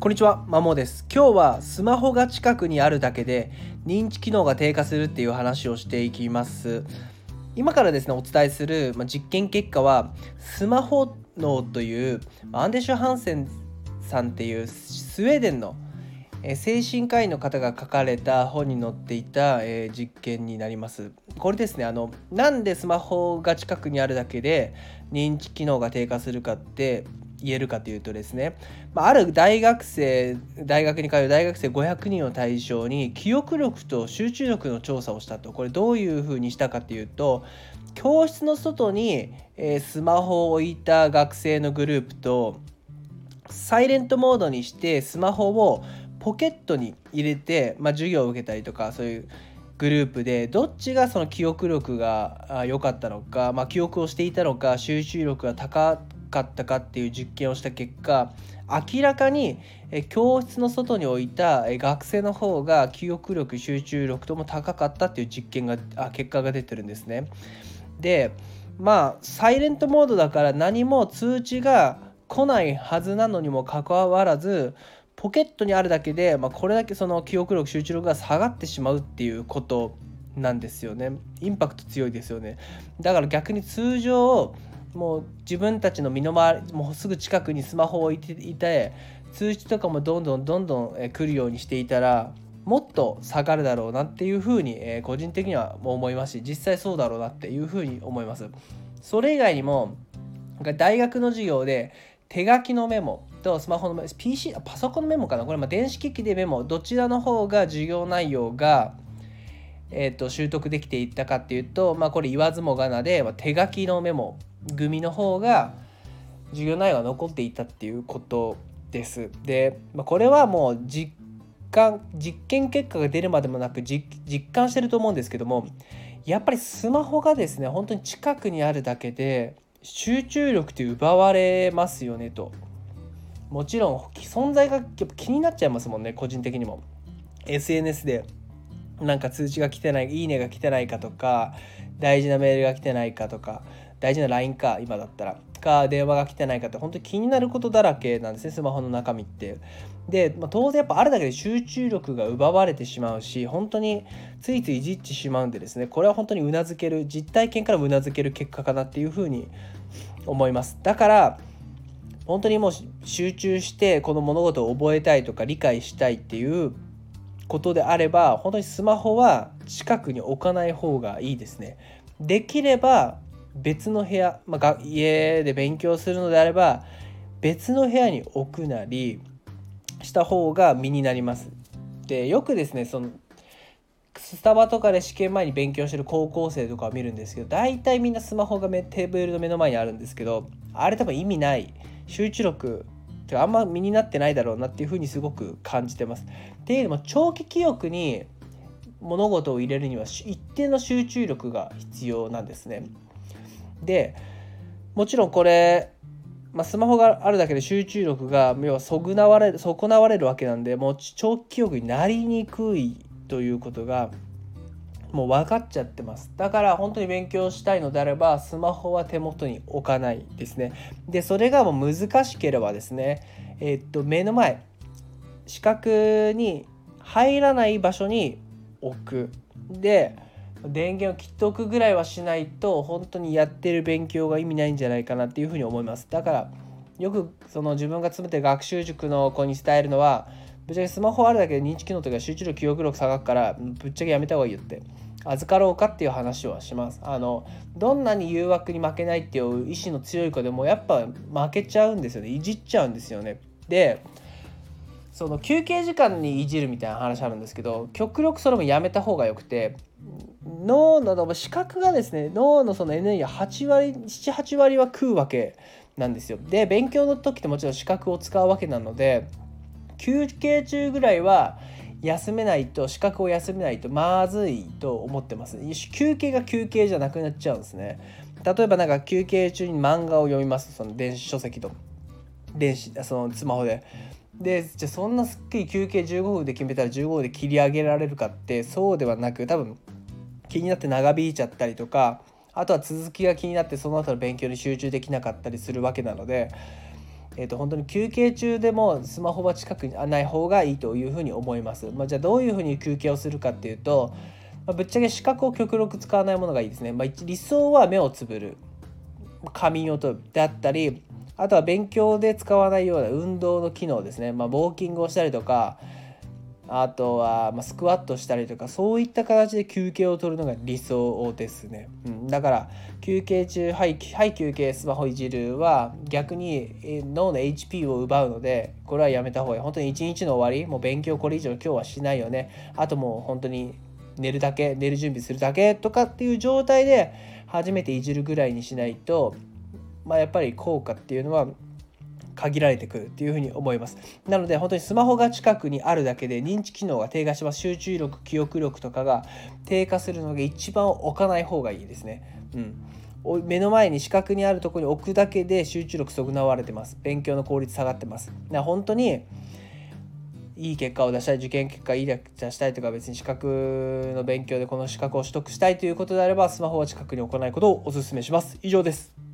こんにちは、まもです。今日はスマホが近くにあるだけで認知機能が低下するっていう話をしていきます。今からですね、お伝えする実験結果は、スマホ脳というアンデシュ・ハンセンさんっていうスウェーデンの精神科医の方が書かれた本に載っていた、え実験になります。これですねあのなんでスマホが近くにあるだけで認知機能が低下するかって言えるかというとですね、まあ、る大学生大学に通う大学生500人を対象に記憶力と集中力の調査をしたと。これどういうふうにしたかというと教室の外に、え、スマホを置いた学生のグループとサイレントモードにしてスマホをポケットに入れて、まあ、授業を受けたりとかそういうグループでどっちがその記憶力が良かったのか、まあ、記憶をしていたのか集中力が高かったかっていう実験をした結果明らかに教室の外に置いた学生の方が記憶力集中力とも高かったっていう実験があ結果が出てるんですね。でまあサイレントモードだから何も通知が来ないはずなのにもかかわらずポケットにあるだけで、まあ、これだけその記憶力集中力が下がってしまうっていうことなんですよねインパクト強いですよねだから逆に通常もう自分たちの身の回りもうすぐ近くにスマホを置いていて通知とかもどんどんどんどん来るようにしていたらもっと下がるだろうなっていうふうに、え個人的には思いますし実際そうだろうなっていうふうに思います。それ以外にも大学の授業で手書きのメモとスマホのメモ PC パソコンのメモかな？これま電子機器でメモどちらの方が授業内容がえーと、習得できていったかっていうと、まあ、これ言わずもがなで、ま、手書きのメモ組の方が授業内容が残っていたっていうことです。で、まあ、これはもう実感実験結果が出るまでもなく実感してると思うんですけどもやっぱりスマホがですね本当に近くにあるだけで集中力って奪われますよねともちろん存在がやっぱ気になっちゃいますもんね個人的にも SNS でなんか通知が来てないいいねが来てないかとか大事なメールが来てないかとか大事な LINE か今だったらか電話が来てないかって本当に気になることだらけなんですねスマホの中身って。で、まあ、当然やっぱあるだけで集中力が奪われてしまうし本当についついいじってしまうんでですねこれは本当にうなずける実体験からうなずける結果かなっていうふうに思います。だから本当にもう集中してこの物事を覚えたいとか理解したいっていうことであれば本当にスマホは近くに置かない方がいいですね。できれば別の部屋、まあ、家で勉強するのであれば別の部屋に置くなりした方が身になります。でよくですねそのスタバとかで試験前に勉強してる高校生とかを見るんですけど大体みんなスマホがテーブルの目の前にあるんですけどあれ多分意味ない集中力ってかあんま身になってないだろうなっていうふうにすごく感じてます。っていうのも長期記憶に物事を入れるには一定の集中力が必要なんですね。でもちろんこれ、まあ、スマホがあるだけで集中力が要は損なわれる損なわれるわけなんでもう長期記憶になりにくいということがもう分かっちゃってます。だから本当に勉強したいのであればスマホは手元に置かないですね。でそれがもう難しければですねえー、っと目の前視覚に入らない場所に置く。で電源を切っておくぐらいはしないと本当にやってる勉強が意味ないんじゃないかなっていうふうに思います。だからよくその自分が詰めてる学習塾の子に伝えるのはぶっちゃけスマホあるだけで認知機能とか集中力記憶力下がるからぶっちゃけやめた方がいいよって預かろうかっていう話はします。あのどんなに誘惑に負けないっていう意志の強い子でもやっぱ負けちゃうんですよね。いじっちゃうんですよね。でその休憩時間にいじるみたいな話あるんですけど極力それもやめた方がよくて脳の視覚がですね脳のそのエネルギー8割78割は食うわけなんですよ。で勉強の時ってもちろん視覚を使うわけなので休憩中ぐらいは休めないと資格を休めないとまずいと思ってます。休憩が休憩じゃなくなっちゃうんですね。例えばなんか休憩中に漫画を読みます。その電子書籍と。電子そのスマホで。でじゃそんなすっきり休憩15分で決めたら15分で切り上げられるかってそうではなく多分気になって長引いちゃったりとかあとは続きが気になってその後の勉強に集中できなかったりするわけなのでえー、と本当に休憩中でもスマホは近くにない方がいいというふうに思います。まあ、じゃあどういうふうに休憩をするかっていうと、まあ、ぶっちゃけ視覚を極力使わないものがいいですね。まあ、理想は目をつぶる仮眠をとるであったりあとは勉強で使わないような運動の機能ですね、まあ、ウォーキングをしたりとかあとは、まスクワットしたりとかそういった形で休憩を取るのが理想ですね、うん、だから休憩中はい、はい、休憩スマホいじるは逆に脳の HP を奪うのでこれはやめた方がいい。本当に一日の終わりもう勉強これ以上今日はしないよね。あともう本当に寝るだけ寝る準備するだけとかっていう状態で初めていじるぐらいにしないとまあ、やっぱり効果っていうのは限られてくるっていうふうに思います。なので本当にスマホが近くにあるだけで認知機能が低下します集中力記憶力とかが低下するのが一番置かない方がいいですね。うん。目の前に視覚にあるところに置くだけで集中力損なわれてます。勉強の効率下がってます。本当にいい結果を出したい受験結果いい出したいとか別に資格の勉強でこの資格を取得したいということであればスマホは近くに置かないことをお勧めします。以上です。